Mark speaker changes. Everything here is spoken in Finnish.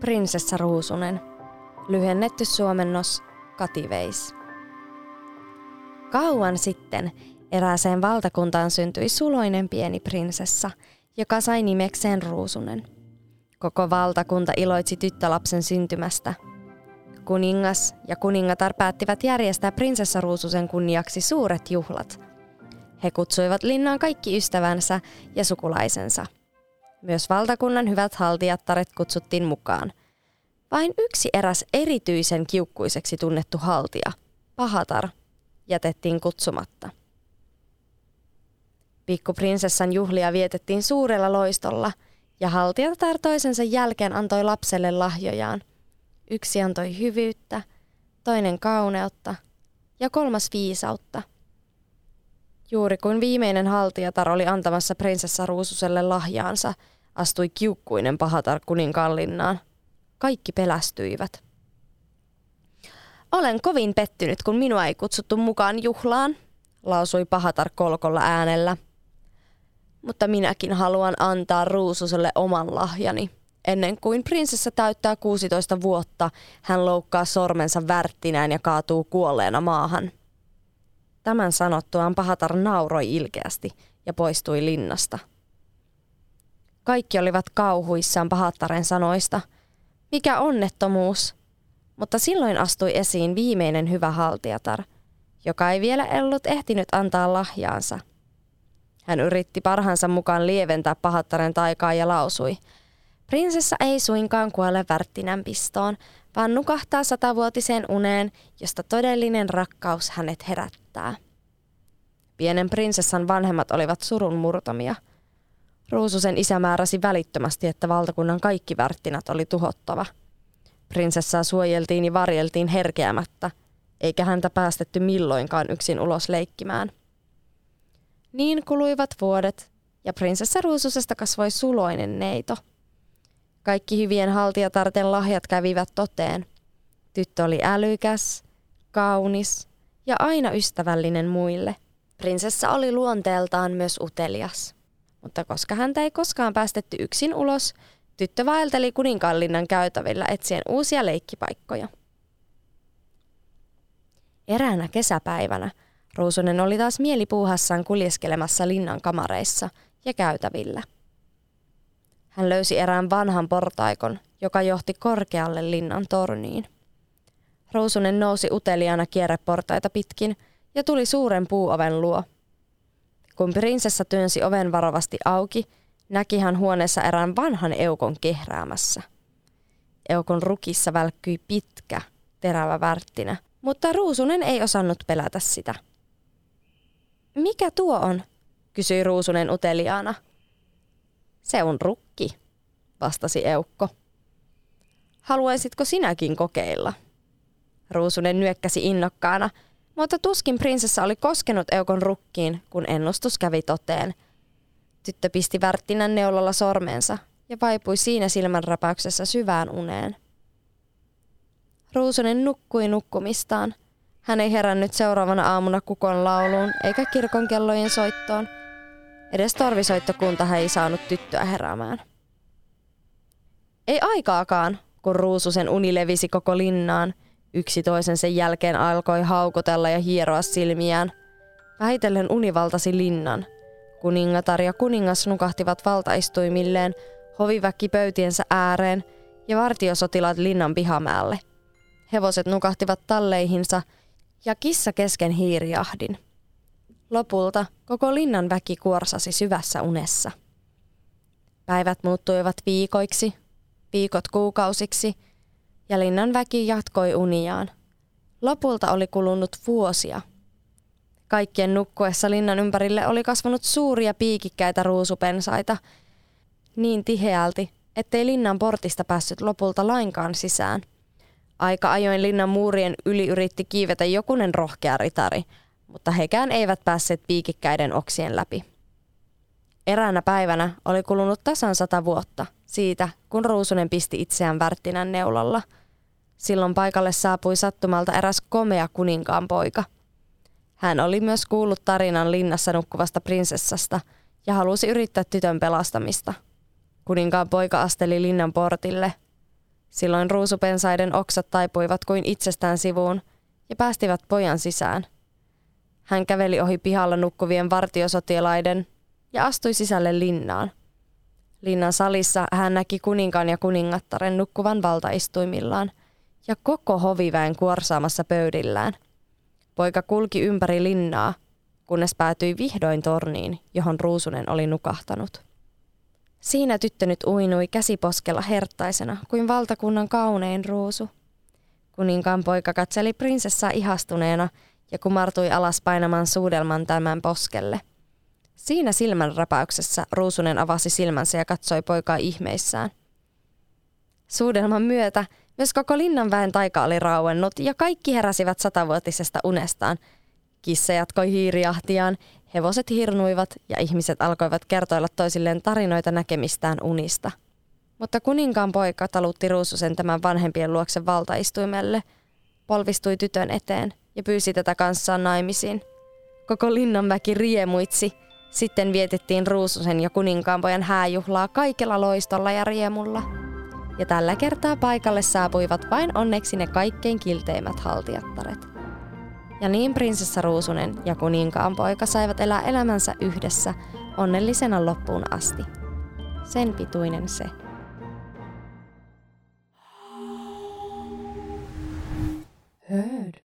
Speaker 1: Prinsessa Ruusunen. Lyhennetty suomennos Kati Veis. Kauan sitten erääseen valtakuntaan syntyi suloinen pieni prinsessa, joka sai nimekseen Ruusunen. Koko valtakunta iloitsi tyttölapsen syntymästä. Kuningas ja kuningatar päättivät järjestää prinsessa Ruususen kunniaksi suuret juhlat. He kutsuivat linnaan kaikki ystävänsä ja sukulaisensa – myös valtakunnan hyvät haltijattaret kutsuttiin mukaan. Vain yksi eräs erityisen kiukkuiseksi tunnettu haltija, Pahatar, jätettiin kutsumatta. Pikkuprinsessan juhlia vietettiin suurella loistolla ja haltijatar toisensa jälkeen antoi lapselle lahjojaan. Yksi antoi hyvyyttä, toinen kauneutta ja kolmas viisautta. Juuri kuin viimeinen haltijatar oli antamassa prinsessa Ruususelle lahjaansa – astui kiukkuinen pahatar kuninkallinnaan. Kaikki pelästyivät. Olen kovin pettynyt, kun minua ei kutsuttu mukaan juhlaan, lausui pahatar kolkolla äänellä. Mutta minäkin haluan antaa Ruususelle oman lahjani. Ennen kuin prinsessa täyttää 16 vuotta, hän loukkaa sormensa värttinään ja kaatuu kuolleena maahan. Tämän sanottuaan pahatar nauroi ilkeästi ja poistui linnasta. Kaikki olivat kauhuissaan pahattaren sanoista. Mikä onnettomuus! Mutta silloin astui esiin viimeinen hyvä haltijatar, joka ei vielä ollut ehtinyt antaa lahjaansa. Hän yritti parhaansa mukaan lieventää pahattaren taikaa ja lausui, Prinsessa ei suinkaan kuole värttinän pistoon, vaan nukahtaa satavuotiseen uneen, josta todellinen rakkaus hänet herättää. Pienen prinsessan vanhemmat olivat surun murtomia – Ruususen isä määräsi välittömästi, että valtakunnan kaikki värttinät oli tuhottava. Prinsessaa suojeltiin ja varjeltiin herkeämättä, eikä häntä päästetty milloinkaan yksin ulos leikkimään. Niin kuluivat vuodet, ja prinsessa Ruususesta kasvoi suloinen neito. Kaikki hyvien haltijatarten lahjat kävivät toteen. Tyttö oli älykäs, kaunis ja aina ystävällinen muille. Prinsessa oli luonteeltaan myös utelias. Mutta koska häntä ei koskaan päästetty yksin ulos, tyttö vaelteli kuninkaanlinnan käytävillä etsien uusia leikkipaikkoja. Eräänä kesäpäivänä Ruusunen oli taas mielipuuhassaan kuljeskelemassa linnan kamareissa ja käytävillä. Hän löysi erään vanhan portaikon, joka johti korkealle linnan torniin. Ruusunen nousi uteliaana kierreportaita pitkin ja tuli suuren puuoven luo – kun prinsessa työnsi oven varovasti auki, näki hän huoneessa erään vanhan eukon kehräämässä. Eukon rukissa välkkyi pitkä, terävä värttinä, mutta Ruusunen ei osannut pelätä sitä. Mikä tuo on? kysyi Ruusunen uteliaana. Se on rukki, vastasi Eukko. Haluaisitko sinäkin kokeilla? Ruusunen nyökkäsi innokkaana – mutta tuskin prinsessa oli koskenut Eukon rukkiin, kun ennustus kävi toteen. Tyttö pisti värttinän neulalla sormensa ja vaipui siinä silmänräpäyksessä syvään uneen. Ruusunen nukkui nukkumistaan. Hän ei herännyt seuraavana aamuna kukon lauluun eikä kirkon kellojen soittoon. Edes torvisoittokunta ei saanut tyttöä heräämään. Ei aikaakaan, kun Ruususen uni levisi koko linnaan – Yksi toisen sen jälkeen alkoi haukotella ja hieroa silmiään. Vähitellen univaltasi linnan. Kuningatar ja kuningas nukahtivat valtaistuimilleen, hoviväkki pöytiensä ääreen ja vartiosotilaat linnan pihamäelle. Hevoset nukahtivat talleihinsa ja kissa kesken hiiriahdin. Lopulta koko linnan väki kuorsasi syvässä unessa. Päivät muuttuivat viikoiksi, viikot kuukausiksi – ja linnan väki jatkoi uniaan. Lopulta oli kulunut vuosia. Kaikkien nukkuessa linnan ympärille oli kasvanut suuria piikikkäitä ruusupensaita, niin tiheälti, ettei linnan portista päässyt lopulta lainkaan sisään. Aika ajoin linnan muurien yli yritti kiivetä jokunen rohkea ritari, mutta hekään eivät päässeet piikikkäiden oksien läpi. Eräänä päivänä oli kulunut tasan sata vuotta siitä, kun Ruusunen pisti itseään Värttinän neulalla. Silloin paikalle saapui sattumalta eräs komea kuninkaan poika. Hän oli myös kuullut tarinan linnassa nukkuvasta prinsessasta ja halusi yrittää tytön pelastamista. Kuninkaan poika asteli linnan portille. Silloin ruusupensaiden oksat taipuivat kuin itsestään sivuun ja päästivät pojan sisään. Hän käveli ohi pihalla nukkuvien vartiosotilaiden ja astui sisälle linnaan. Linnan salissa hän näki kuninkaan ja kuningattaren nukkuvan valtaistuimillaan ja koko hoviväen kuorsaamassa pöydillään. Poika kulki ympäri linnaa, kunnes päätyi vihdoin torniin, johon Ruusunen oli nukahtanut. Siinä tyttö nyt uinui käsiposkella herttaisena kuin valtakunnan kaunein ruusu. Kuninkaan poika katseli prinsessaa ihastuneena ja kumartui alas painamaan suudelman tämän poskelle. Siinä silmän räpäyksessä Ruusunen avasi silmänsä ja katsoi poikaa ihmeissään. Suudelman myötä myös koko linnanväen taika oli rauennut ja kaikki heräsivät satavuotisesta unestaan. Kissa jatkoi hiirijahtiaan, hevoset hirnuivat ja ihmiset alkoivat kertoilla toisilleen tarinoita näkemistään unista. Mutta kuninkaan poika talutti Ruususen tämän vanhempien luokse valtaistuimelle, polvistui tytön eteen ja pyysi tätä kanssaan naimisiin. Koko linnanväki riemuitsi. Sitten vietettiin Ruususen ja kuninkaanpojan hääjuhlaa kaikella loistolla ja riemulla. Ja tällä kertaa paikalle saapuivat vain onneksi ne kaikkein kilteimmät haltijattaret. Ja niin prinsessa Ruusunen ja kuninkaan poika saivat elää elämänsä yhdessä onnellisena loppuun asti. Sen pituinen se.